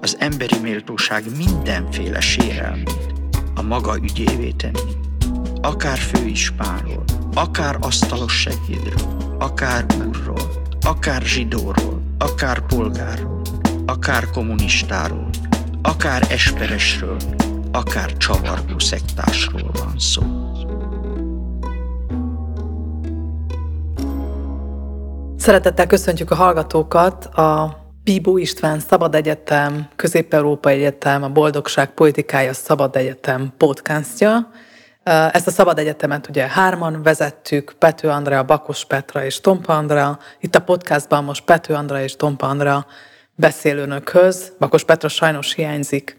az emberi méltóság mindenféle sérelmét a maga ügyévé tenni. Akár főispánról, akár asztalos segédről, akár úrról, akár zsidóról, akár polgárról, akár kommunistáról, akár esperesről, akár csavargó szektásról van szó. Szeretettel köszöntjük a hallgatókat a Bíbó István Szabad Egyetem, Közép-Európa Egyetem, a Boldogság Politikája Szabad Egyetem podcastja. Ezt a Szabad Egyetemet ugye hárman vezettük, Pető Andrea, Bakos Petra és Tompa Andrea. Itt a podcastban most Pető Andrea és Tompa Andrea beszélőnökhöz. Bakos Petra sajnos hiányzik.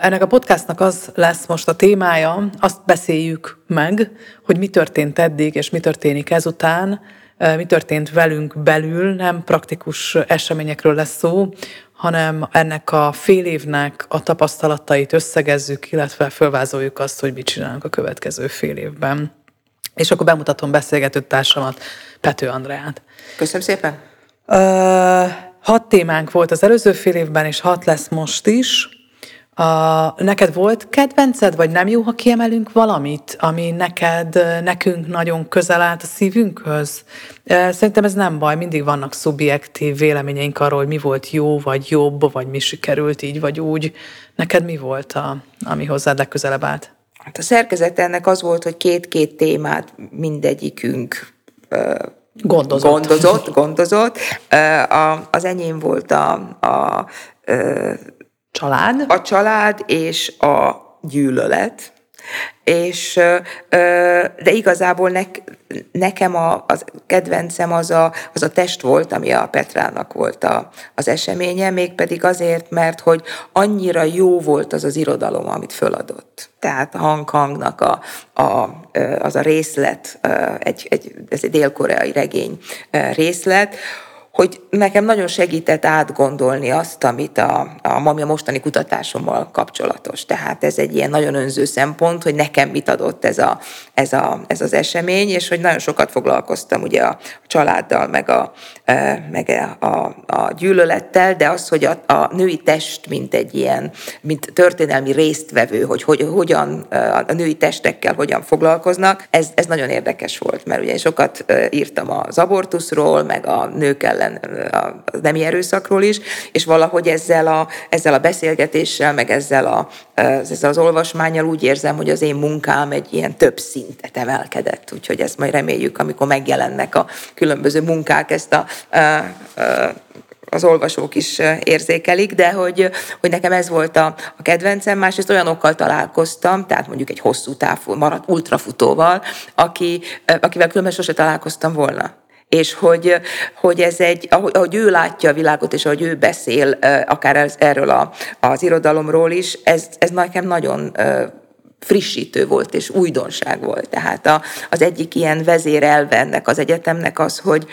Ennek a podcastnak az lesz most a témája, azt beszéljük meg, hogy mi történt eddig, és mi történik ezután, mi történt velünk belül, nem praktikus eseményekről lesz szó, hanem ennek a fél évnek a tapasztalatait összegezzük, illetve felvázoljuk azt, hogy mit csinálunk a következő fél évben. És akkor bemutatom beszélgető társamat, Pető Andreát. Köszönöm szépen. Uh, hat témánk volt az előző fél évben, és hat lesz most is. A, neked volt kedvenced, vagy nem jó, ha kiemelünk valamit, ami neked, nekünk nagyon közel állt a szívünkhöz? Szerintem ez nem baj, mindig vannak szubjektív véleményeink arról, hogy mi volt jó, vagy jobb, vagy mi sikerült így, vagy úgy. Neked mi volt, a, ami hozzád legközelebb állt? Hát a szerkezet ennek az volt, hogy két-két témát mindegyikünk gondozott. Gondozott, gondozott. Az enyém volt a, a Család? A család és a gyűlölet. És, de igazából ne, nekem a, az kedvencem az a, az a test volt, ami a Petrának volt a, az eseménye, mégpedig azért, mert hogy annyira jó volt az az irodalom, amit föladott. Tehát a hang-hangnak a, a, az a részlet, egy, egy, ez egy dél-koreai regény részlet, hogy nekem nagyon segített átgondolni azt, amit a, a, ami a mostani kutatásommal kapcsolatos. Tehát ez egy ilyen nagyon önző szempont, hogy nekem mit adott ez, a, ez, a, ez az esemény, és hogy nagyon sokat foglalkoztam ugye a, családdal, meg a, e, meg a, a, a gyűlölettel, de az, hogy a, a női test, mint egy ilyen, mint történelmi résztvevő, hogy, hogy hogyan e, a női testekkel hogyan foglalkoznak, ez, ez nagyon érdekes volt, mert ugye sokat e, írtam az abortuszról, meg a nők ellen ellen a nemi erőszakról is, és valahogy ezzel a, ezzel a beszélgetéssel, meg ezzel, a, ezzel az olvasmányjal úgy érzem, hogy az én munkám egy ilyen több szintet emelkedett. Úgyhogy ezt majd reméljük, amikor megjelennek a különböző munkák, ezt a, a, a az olvasók is érzékelik, de hogy, hogy nekem ez volt a, a kedvencem, másrészt olyanokkal találkoztam, tehát mondjuk egy hosszú távú, maradt ultrafutóval, aki, akivel különben sose találkoztam volna és hogy, hogy ez egy, ahogy, ahogy ő látja a világot, és ahogy ő beszél akár ez, erről a, az irodalomról is, ez, ez nekem nagyon frissítő volt, és újdonság volt. Tehát a, az egyik ilyen vezérelve ennek az egyetemnek az, hogy,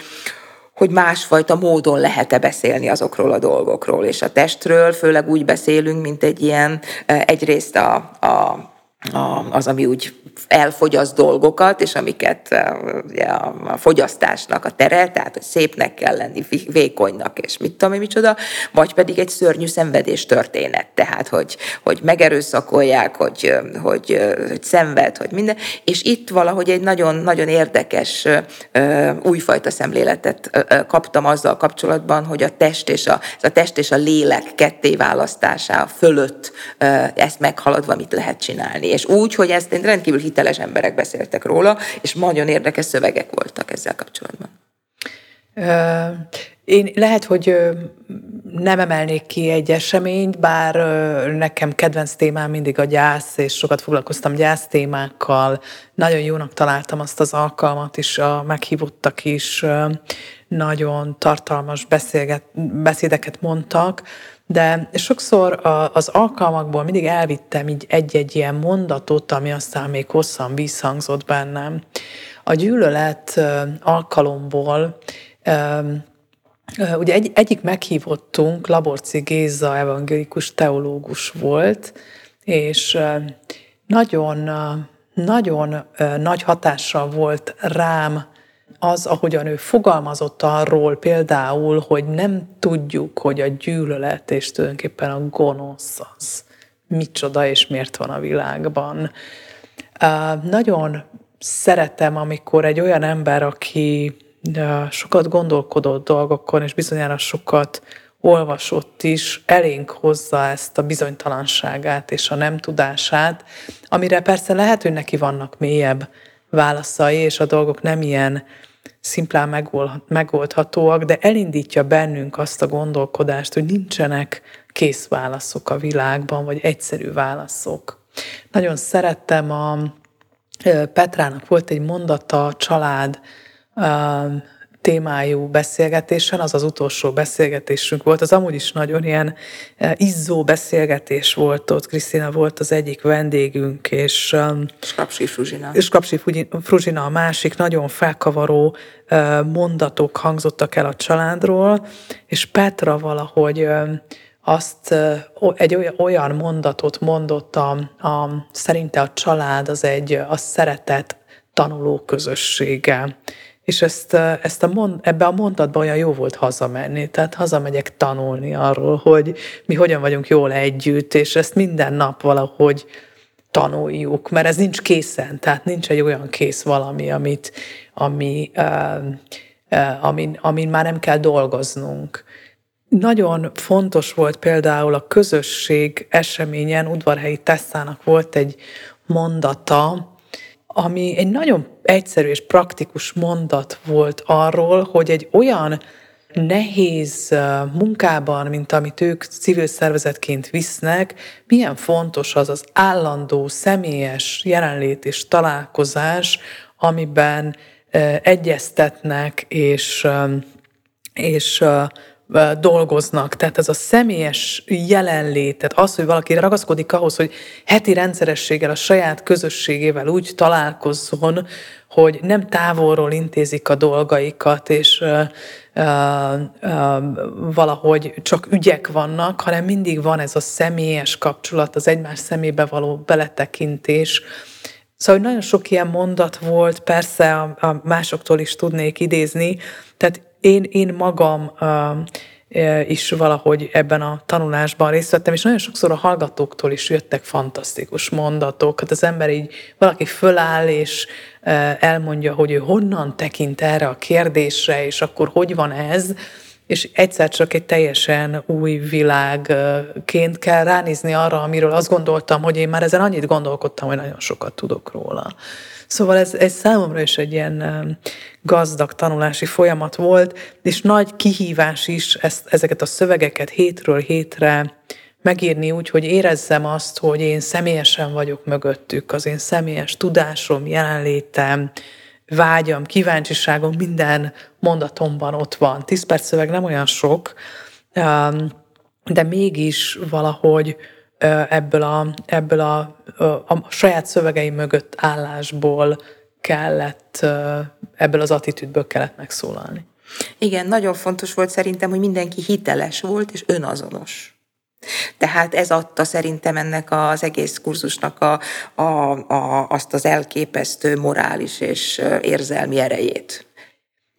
hogy másfajta módon lehet-e beszélni azokról a dolgokról, és a testről főleg úgy beszélünk, mint egy ilyen, egyrészt a, a az, ami úgy elfogyaszt dolgokat, és amiket ugye, a fogyasztásnak a tere, tehát hogy szépnek kell lenni, vékonynak, és mit tudom én micsoda, vagy pedig egy szörnyű szenvedés történet, tehát hogy, hogy megerőszakolják, hogy, hogy, hogy szenved, hogy minden, és itt valahogy egy nagyon-nagyon érdekes újfajta szemléletet kaptam azzal kapcsolatban, hogy a test és a, a test és a lélek ketté választása fölött ezt meghaladva mit lehet csinálni és úgy, hogy ezt rendkívül hiteles emberek beszéltek róla, és nagyon érdekes szövegek voltak ezzel kapcsolatban. Én lehet, hogy nem emelnék ki egy eseményt, bár nekem kedvenc témám mindig a gyász, és sokat foglalkoztam gyász témákkal. Nagyon jónak találtam azt az alkalmat, és a meghívottak is nagyon tartalmas beszélget, beszédeket mondtak, de sokszor az alkalmakból mindig elvittem így egy-egy ilyen mondatot, ami aztán még hosszan visszhangzott bennem. A gyűlölet alkalomból Ugye egy, egyik meghívottunk, Laborci Géza evangélikus teológus volt, és nagyon, nagyon nagy hatással volt rám az, ahogyan ő fogalmazott arról például, hogy nem tudjuk, hogy a gyűlölet és tulajdonképpen a gonosz az micsoda és miért van a világban. Nagyon szeretem, amikor egy olyan ember, aki sokat gondolkodott dolgokon, és bizonyára sokat olvasott is, elénk hozza ezt a bizonytalanságát és a nem tudását, amire persze lehet, hogy neki vannak mélyebb válaszai, és a dolgok nem ilyen szimplán megoldhatóak, de elindítja bennünk azt a gondolkodást, hogy nincsenek kész válaszok a világban, vagy egyszerű válaszok. Nagyon szerettem a Petrának volt egy mondata a család témájú beszélgetésen, az az utolsó beszélgetésünk volt, az amúgy is nagyon ilyen izzó beszélgetés volt ott, Krisztina volt az egyik vendégünk, és Skapsi Fruzsina. És Skapsi Fruzsina a másik, nagyon felkavaró mondatok hangzottak el a családról, és Petra valahogy azt egy olyan mondatot mondott, a, a, szerinte a család az egy a szeretet tanuló közössége. És ezt, ezt a mond, ebbe a mondatba olyan jó volt hazamenni. Tehát hazamegyek tanulni arról, hogy mi hogyan vagyunk jól együtt, és ezt minden nap valahogy tanuljuk, mert ez nincs készen, tehát nincs egy olyan kész valami, amit, ami, uh, amin, amin már nem kell dolgoznunk. Nagyon fontos volt például a közösség eseményen, udvarhelyi Tesszának volt egy mondata, ami egy nagyon egyszerű és praktikus mondat volt arról, hogy egy olyan nehéz munkában, mint amit ők civil szervezetként visznek, milyen fontos az az állandó, személyes jelenlét és találkozás, amiben egyeztetnek és, és dolgoznak. Tehát ez a személyes jelenlét, tehát az, hogy valaki ragaszkodik ahhoz, hogy heti rendszerességgel a saját közösségével úgy találkozzon, hogy nem távolról intézik a dolgaikat, és uh, uh, valahogy csak ügyek vannak, hanem mindig van ez a személyes kapcsolat, az egymás szemébe való beletekintés. Szóval nagyon sok ilyen mondat volt, persze a, a másoktól is tudnék idézni, tehát én, én magam is valahogy ebben a tanulásban részt vettem, és nagyon sokszor a hallgatóktól is jöttek fantasztikus mondatok. Hát az ember így, valaki föláll, és elmondja, hogy ő honnan tekint erre a kérdésre, és akkor hogy van ez, és egyszer csak egy teljesen új világként kell ránézni arra, amiről azt gondoltam, hogy én már ezen annyit gondolkodtam, hogy nagyon sokat tudok róla. Szóval ez, ez számomra is egy ilyen gazdag tanulási folyamat volt, és nagy kihívás is ezt, ezeket a szövegeket hétről hétre megírni úgy, hogy érezzem azt, hogy én személyesen vagyok mögöttük, az én személyes tudásom, jelenlétem, vágyam, kíváncsiságom minden mondatomban ott van. Tíz perc szöveg nem olyan sok, de mégis valahogy ebből a, ebből a, a saját szövegeim mögött állásból kellett, ebből az attitűdből kellett megszólalni. Igen, nagyon fontos volt szerintem, hogy mindenki hiteles volt és önazonos. Tehát ez adta szerintem ennek az egész kurzusnak a, a, a, azt az elképesztő morális és érzelmi erejét.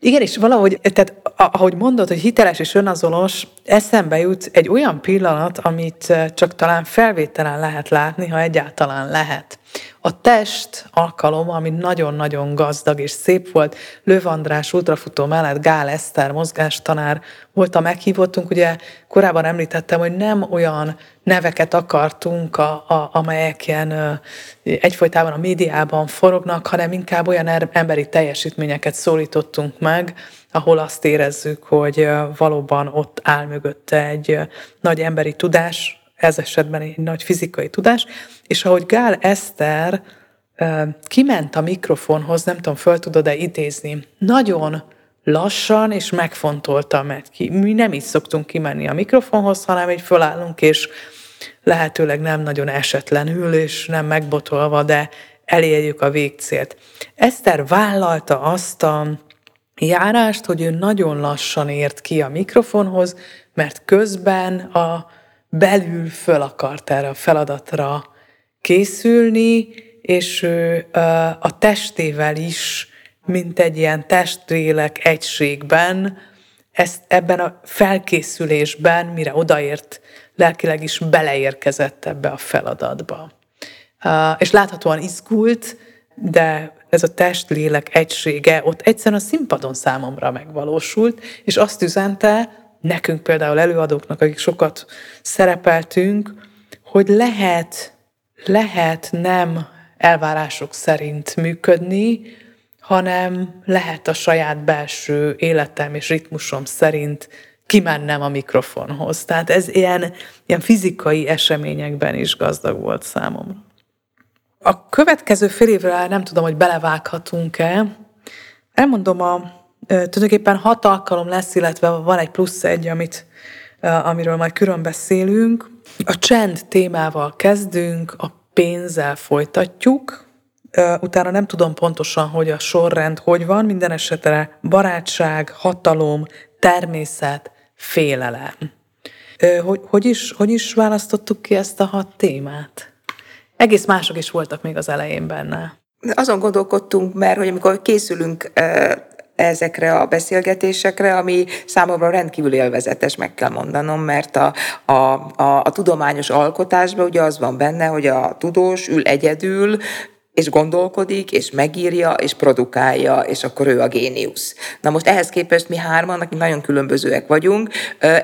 Igen, és valahogy, tehát ahogy mondod, hogy hiteles és önazonos, eszembe jut egy olyan pillanat, amit csak talán felvételen lehet látni, ha egyáltalán lehet. A test alkalom, ami nagyon-nagyon gazdag és szép volt, Löv András ultrafutó mellett Gál Eszter mozgástanár volt a meghívottunk. Ugye korábban említettem, hogy nem olyan neveket akartunk, a, a, amelyek ilyen egyfolytában a médiában forognak, hanem inkább olyan er, emberi teljesítményeket szólítottunk meg, ahol azt érezzük, hogy valóban ott áll mögötte egy nagy emberi tudás, ez esetben egy nagy fizikai tudás, és ahogy Gál Eszter kiment a mikrofonhoz, nem tudom, föl tudod-e idézni, nagyon lassan és megfontoltan megy ki. Mi nem így szoktunk kimenni a mikrofonhoz, hanem így fölállunk, és lehetőleg nem nagyon esetlenül, és nem megbotolva, de elérjük a végcélt. Eszter vállalta azt a járást, hogy ő nagyon lassan ért ki a mikrofonhoz, mert közben a belül föl akart erre a feladatra készülni, és ő a testével is, mint egy ilyen testlélek egységben, ezt ebben a felkészülésben, mire odaért, lelkileg is beleérkezett ebbe a feladatba. És láthatóan izgult, de ez a test-lélek egysége ott egyszerűen a színpadon számomra megvalósult, és azt üzente, nekünk például előadóknak, akik sokat szerepeltünk, hogy lehet, lehet nem elvárások szerint működni, hanem lehet a saját belső életem és ritmusom szerint kimennem a mikrofonhoz. Tehát ez ilyen, ilyen fizikai eseményekben is gazdag volt számomra. A következő fél évre nem tudom, hogy belevághatunk-e. Elmondom, a, tulajdonképpen hat alkalom lesz, illetve van egy plusz egy, amit, amiről majd külön beszélünk. A csend témával kezdünk, a pénzzel folytatjuk, utána nem tudom pontosan, hogy a sorrend hogy van, minden esetre barátság, hatalom, természet, félelem. Hogy, hogy, is, hogy is választottuk ki ezt a hat témát? Egész mások is voltak még az elején benne. Azon gondolkodtunk, mert hogy amikor készülünk ezekre a beszélgetésekre, ami számomra rendkívül élvezetes, meg kell mondanom, mert a, a, a, a tudományos alkotásban ugye az van benne, hogy a tudós ül egyedül, és gondolkodik, és megírja, és produkálja, és akkor ő a géniusz. Na most ehhez képest mi hárman, akik nagyon különbözőek vagyunk,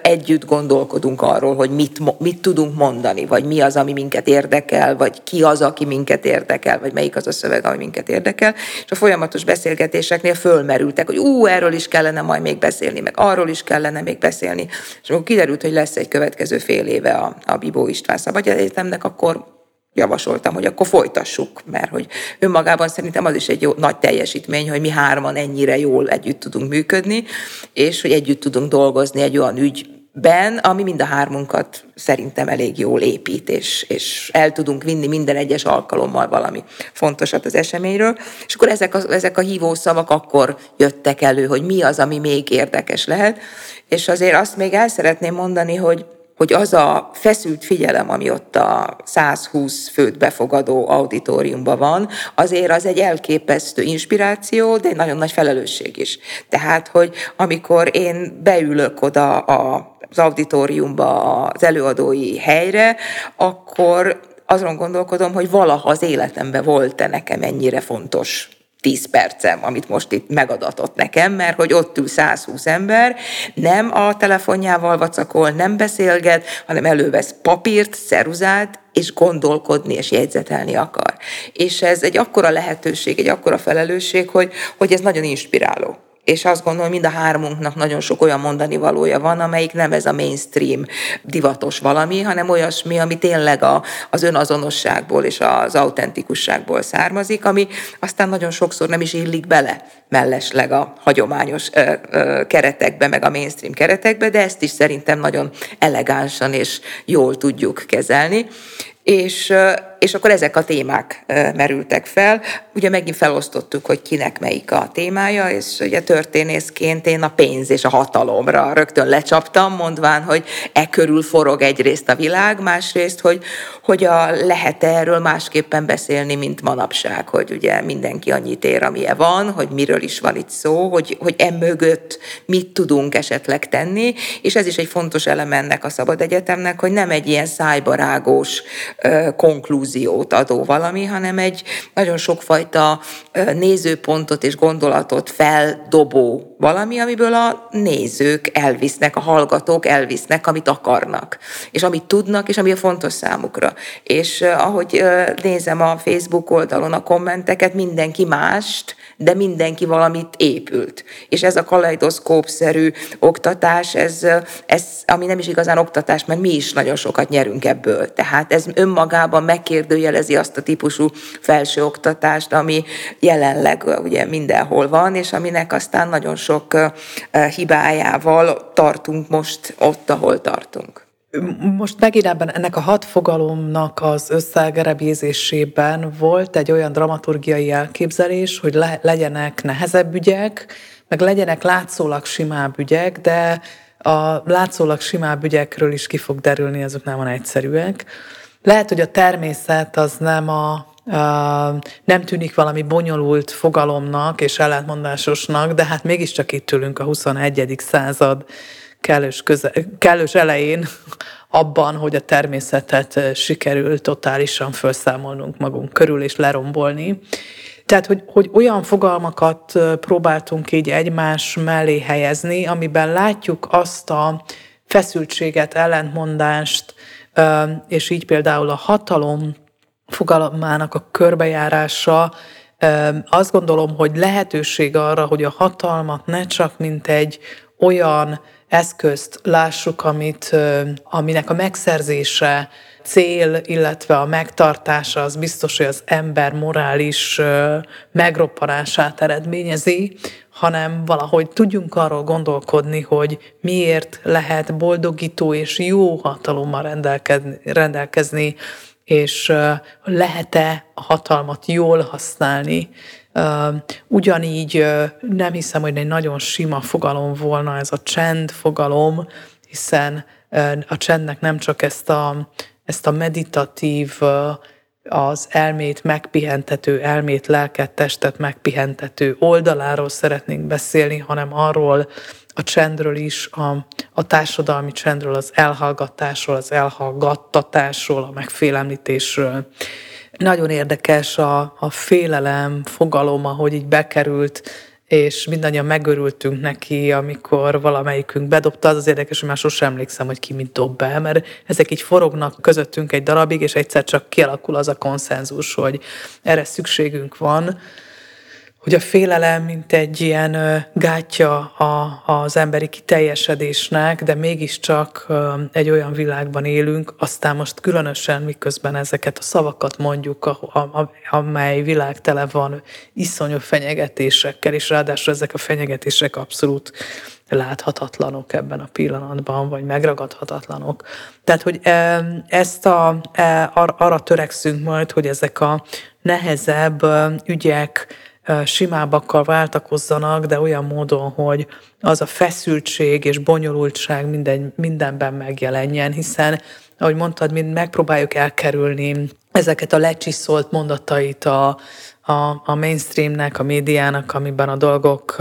együtt gondolkodunk arról, hogy mit, mit tudunk mondani, vagy mi az, ami minket érdekel, vagy ki az, aki minket érdekel, vagy melyik az a szöveg, ami minket érdekel. És a folyamatos beszélgetéseknél fölmerültek, hogy ú, erről is kellene majd még beszélni, meg arról is kellene még beszélni. És amikor kiderült, hogy lesz egy következő fél éve a, a Bibó István Szabad Egyetemnek, akkor javasoltam, hogy akkor folytassuk, mert hogy önmagában szerintem az is egy jó, nagy teljesítmény, hogy mi hárman ennyire jól együtt tudunk működni, és hogy együtt tudunk dolgozni egy olyan ügyben, ami mind a hármunkat szerintem elég jól épít, és, és el tudunk vinni minden egyes alkalommal valami fontosat az eseményről. És akkor ezek a, ezek a hívószavak akkor jöttek elő, hogy mi az, ami még érdekes lehet. És azért azt még el szeretném mondani, hogy hogy az a feszült figyelem, ami ott a 120 főt befogadó auditoriumban van, azért az egy elképesztő inspiráció, de egy nagyon nagy felelősség is. Tehát, hogy amikor én beülök oda a az auditoriumba, az előadói helyre, akkor azon gondolkodom, hogy valaha az életemben volt-e nekem ennyire fontos 10 percem, amit most itt megadatott nekem, mert hogy ott ül 120 ember, nem a telefonjával vacakol, nem beszélget, hanem elővesz papírt, szeruzát, és gondolkodni és jegyzetelni akar. És ez egy akkora lehetőség, egy akkora felelősség, hogy, hogy ez nagyon inspiráló és azt gondolom, mind a hármunknak nagyon sok olyan mondani valója van, amelyik nem ez a mainstream divatos valami, hanem olyasmi, ami tényleg a, az önazonosságból és az autentikusságból származik, ami aztán nagyon sokszor nem is illik bele mellesleg a hagyományos ö, ö, keretekbe, meg a mainstream keretekbe, de ezt is szerintem nagyon elegánsan és jól tudjuk kezelni. És és akkor ezek a témák merültek fel. Ugye megint felosztottuk, hogy kinek melyik a témája, és ugye történészként én a pénz és a hatalomra rögtön lecsaptam, mondván, hogy e körül forog egyrészt a világ, másrészt, hogy, hogy a, lehet erről másképpen beszélni, mint manapság, hogy ugye mindenki annyit ér, amilyen van, hogy miről is van itt szó, hogy, hogy emögött mit tudunk esetleg tenni, és ez is egy fontos elem ennek a Szabad Egyetemnek, hogy nem egy ilyen szájbarágós konklúzió, illúziót adó valami, hanem egy nagyon sokfajta nézőpontot és gondolatot feldobó valami, amiből a nézők elvisznek, a hallgatók elvisznek, amit akarnak, és amit tudnak, és ami a fontos számukra. És ahogy nézem a Facebook oldalon a kommenteket, mindenki mást, de mindenki valamit épült. És ez a kaleidoszkópszerű oktatás, ez, ez, ami nem is igazán oktatás, mert mi is nagyon sokat nyerünk ebből. Tehát ez önmagában megkérdőjelezi azt a típusú felsőoktatást, ami jelenleg ugye mindenhol van, és aminek aztán nagyon politikusok hibájával tartunk most ott, ahol tartunk. Most megint ebben ennek a hat fogalomnak az összegerebézésében volt egy olyan dramaturgiai elképzelés, hogy le, legyenek nehezebb ügyek, meg legyenek látszólag simább ügyek, de a látszólag simább ügyekről is ki fog derülni, azok nem van egyszerűek. Lehet, hogy a természet az nem a, nem tűnik valami bonyolult fogalomnak és ellentmondásosnak, de hát mégiscsak itt ülünk a 21. század kellős, köze, kellős elején abban, hogy a természetet sikerül totálisan felszámolnunk magunk körül és lerombolni. Tehát, hogy, hogy olyan fogalmakat próbáltunk így egymás mellé helyezni, amiben látjuk azt a feszültséget, ellentmondást, és így például a hatalom fogalmának a körbejárása, azt gondolom, hogy lehetőség arra, hogy a hatalmat ne csak mint egy olyan eszközt lássuk, amit, aminek a megszerzése cél, illetve a megtartása az biztos, hogy az ember morális megroppanását eredményezi, hanem valahogy tudjunk arról gondolkodni, hogy miért lehet boldogító és jó hatalommal rendelkezni, rendelkezni és lehet-e a hatalmat jól használni. Ugyanígy nem hiszem, hogy egy nagyon sima fogalom volna ez a csend fogalom, hiszen a csendnek nem csak ezt a, ezt a meditatív, az elmét megpihentető, elmét, lelket, testet megpihentető oldaláról szeretnénk beszélni, hanem arról a csendről is, a, a társadalmi csendről, az elhallgatásról, az elhallgattatásról, a megfélemlítésről. Nagyon érdekes a, a félelem fogaloma, hogy így bekerült és mindannyian megörültünk neki, amikor valamelyikünk bedobta, az az érdekes, hogy már sosem emlékszem, hogy ki mit dob be, mert ezek így forognak közöttünk egy darabig, és egyszer csak kialakul az a konszenzus, hogy erre szükségünk van, hogy a félelem, mint egy ilyen gátja a, az emberi kiteljesedésnek, de mégiscsak egy olyan világban élünk, aztán most különösen miközben ezeket a szavakat mondjuk, amely világ tele van iszonyú fenyegetésekkel, és ráadásul ezek a fenyegetések abszolút láthatatlanok ebben a pillanatban, vagy megragadhatatlanok. Tehát, hogy ezt a, arra törekszünk majd, hogy ezek a nehezebb ügyek, simábbakkal váltakozzanak, de olyan módon, hogy az a feszültség és bonyolultság minden, mindenben megjelenjen, hiszen, ahogy mondtad, mind megpróbáljuk elkerülni ezeket a lecsiszolt mondatait a, a, a mainstreamnek, a médiának, amiben a dolgok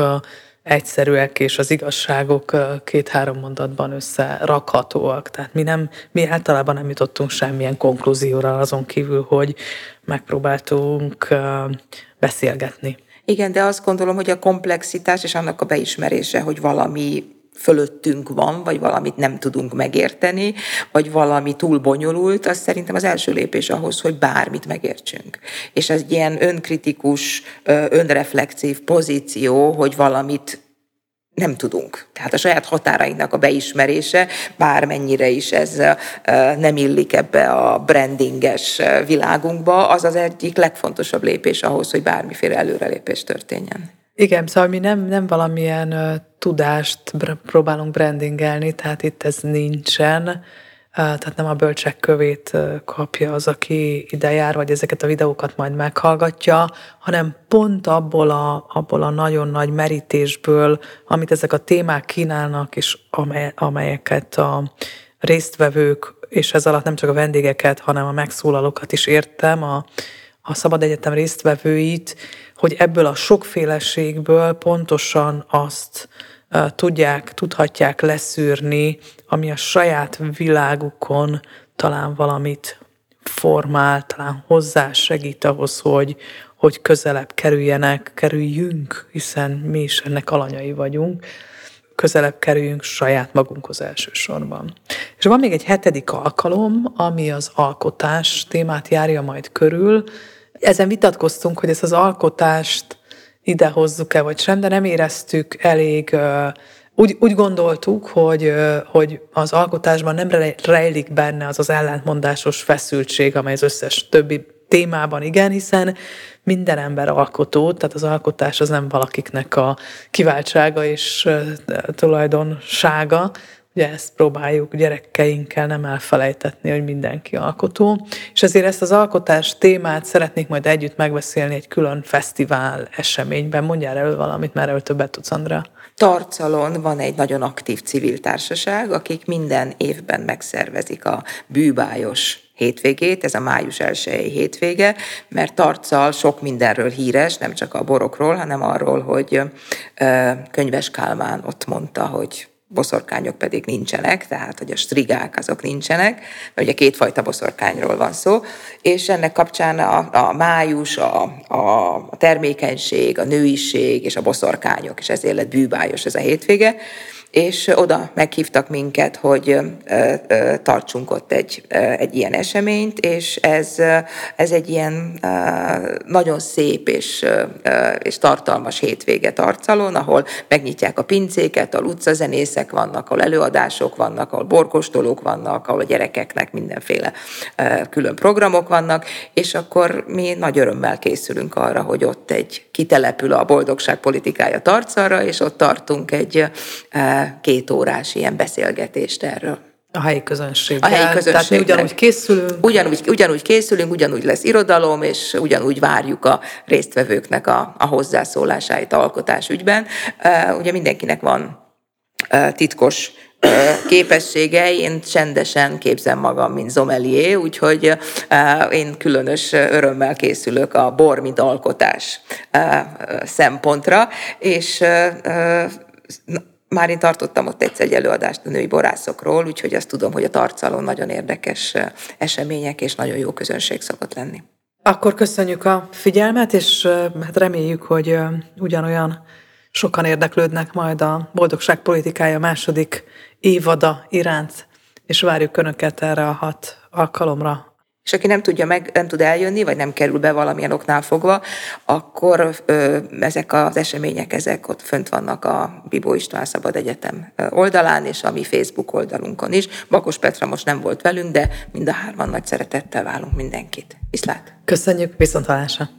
egyszerűek, és az igazságok két-három mondatban összerakhatóak. Tehát mi, nem, mi általában nem jutottunk semmilyen konklúzióra azon kívül, hogy megpróbáltunk beszélgetni. Igen, de azt gondolom, hogy a komplexitás és annak a beismerése, hogy valami fölöttünk van, vagy valamit nem tudunk megérteni, vagy valami túl bonyolult, az szerintem az első lépés ahhoz, hogy bármit megértsünk. És ez ilyen önkritikus, önreflexív pozíció, hogy valamit nem tudunk. Tehát a saját határainknak a beismerése, bármennyire is ez nem illik ebbe a brandinges világunkba, az az egyik legfontosabb lépés ahhoz, hogy bármiféle előrelépés történjen. Igen, szóval mi nem, nem valamilyen tudást próbálunk brandingelni, tehát itt ez nincsen, tehát nem a bölcsek kövét kapja az, aki ide jár, vagy ezeket a videókat majd meghallgatja, hanem pont abból a, abból a nagyon nagy merítésből, amit ezek a témák kínálnak, és amely, amelyeket a résztvevők, és ez alatt nem csak a vendégeket, hanem a megszólalókat is értem, a, a Szabad Egyetem résztvevőit, hogy ebből a sokféleségből pontosan azt tudják, tudhatják leszűrni, ami a saját világukon talán valamit formál, talán hozzá segít ahhoz, hogy, hogy közelebb kerüljenek, kerüljünk, hiszen mi is ennek alanyai vagyunk, közelebb kerüljünk saját magunkhoz elsősorban. És van még egy hetedik alkalom, ami az alkotás témát járja majd körül. Ezen vitatkoztunk, hogy ezt az alkotást ide hozzuk-e, vagy sem, de nem éreztük elég úgy, úgy gondoltuk, hogy, hogy az alkotásban nem rejlik benne az az ellentmondásos feszültség, amely az összes többi témában igen, hiszen minden ember alkotó, tehát az alkotás az nem valakiknek a kiváltsága és tulajdonsága, Ugye ezt próbáljuk gyerekeinkkel nem elfelejtetni, hogy mindenki alkotó. És ezért ezt az alkotás témát szeretnék majd együtt megbeszélni egy külön fesztivál eseményben. Mondjál elő valamit, mert erről többet tudsz, Andrea. Tarcalon van egy nagyon aktív civil társaság, akik minden évben megszervezik a bűbájos hétvégét, ez a május 1 hétvége, mert Tarcal sok mindenről híres, nem csak a borokról, hanem arról, hogy Könyves Kálmán ott mondta, hogy boszorkányok pedig nincsenek, tehát hogy a strigák azok nincsenek, mert ugye kétfajta boszorkányról van szó, és ennek kapcsán a, a május, a, a termékenység, a nőiség és a boszorkányok, és ezért lett bűbájos ez a hétvége, és oda meghívtak minket, hogy tartsunk ott egy, egy ilyen eseményt, és ez, ez egy ilyen nagyon szép és, és tartalmas hétvége Tarcalon, ahol megnyitják a pincéket, ahol utcazenészek vannak, ahol előadások vannak, ahol borkostolók vannak, ahol a gyerekeknek mindenféle külön programok vannak, és akkor mi nagy örömmel készülünk arra, hogy ott egy kitelepül a boldogság politikája Tarcalra, és ott tartunk egy két órás ilyen beszélgetést erről. A helyi közönség. A helyi közönség. Tehát mi ugyanúgy készülünk. Ugyanúgy, ugyanúgy készülünk, ugyanúgy lesz irodalom, és ugyanúgy várjuk a résztvevőknek a, a hozzászólásait a alkotás ügyben. Ugye mindenkinek van titkos képessége, én csendesen képzem magam, mint zomelié, úgyhogy én különös örömmel készülök a bor, mint alkotás szempontra, és már én tartottam ott egyszer egy előadást a női borászokról, úgyhogy azt tudom, hogy a Tarcalon nagyon érdekes események és nagyon jó közönség szokott lenni. Akkor köszönjük a figyelmet, és hát reméljük, hogy ugyanolyan sokan érdeklődnek majd a Boldogság politikája második évada iránt, és várjuk Önöket erre a hat alkalomra, és aki nem tudja meg, nem tud eljönni, vagy nem kerül be valamilyen oknál fogva, akkor ö, ezek az események, ezek ott fönt vannak a Bibó István Szabad Egyetem oldalán, és a mi Facebook oldalunkon is. Bakos Petra most nem volt velünk, de mind a hárman nagy szeretettel válunk mindenkit. Viszlát! Köszönjük, viszontalásra!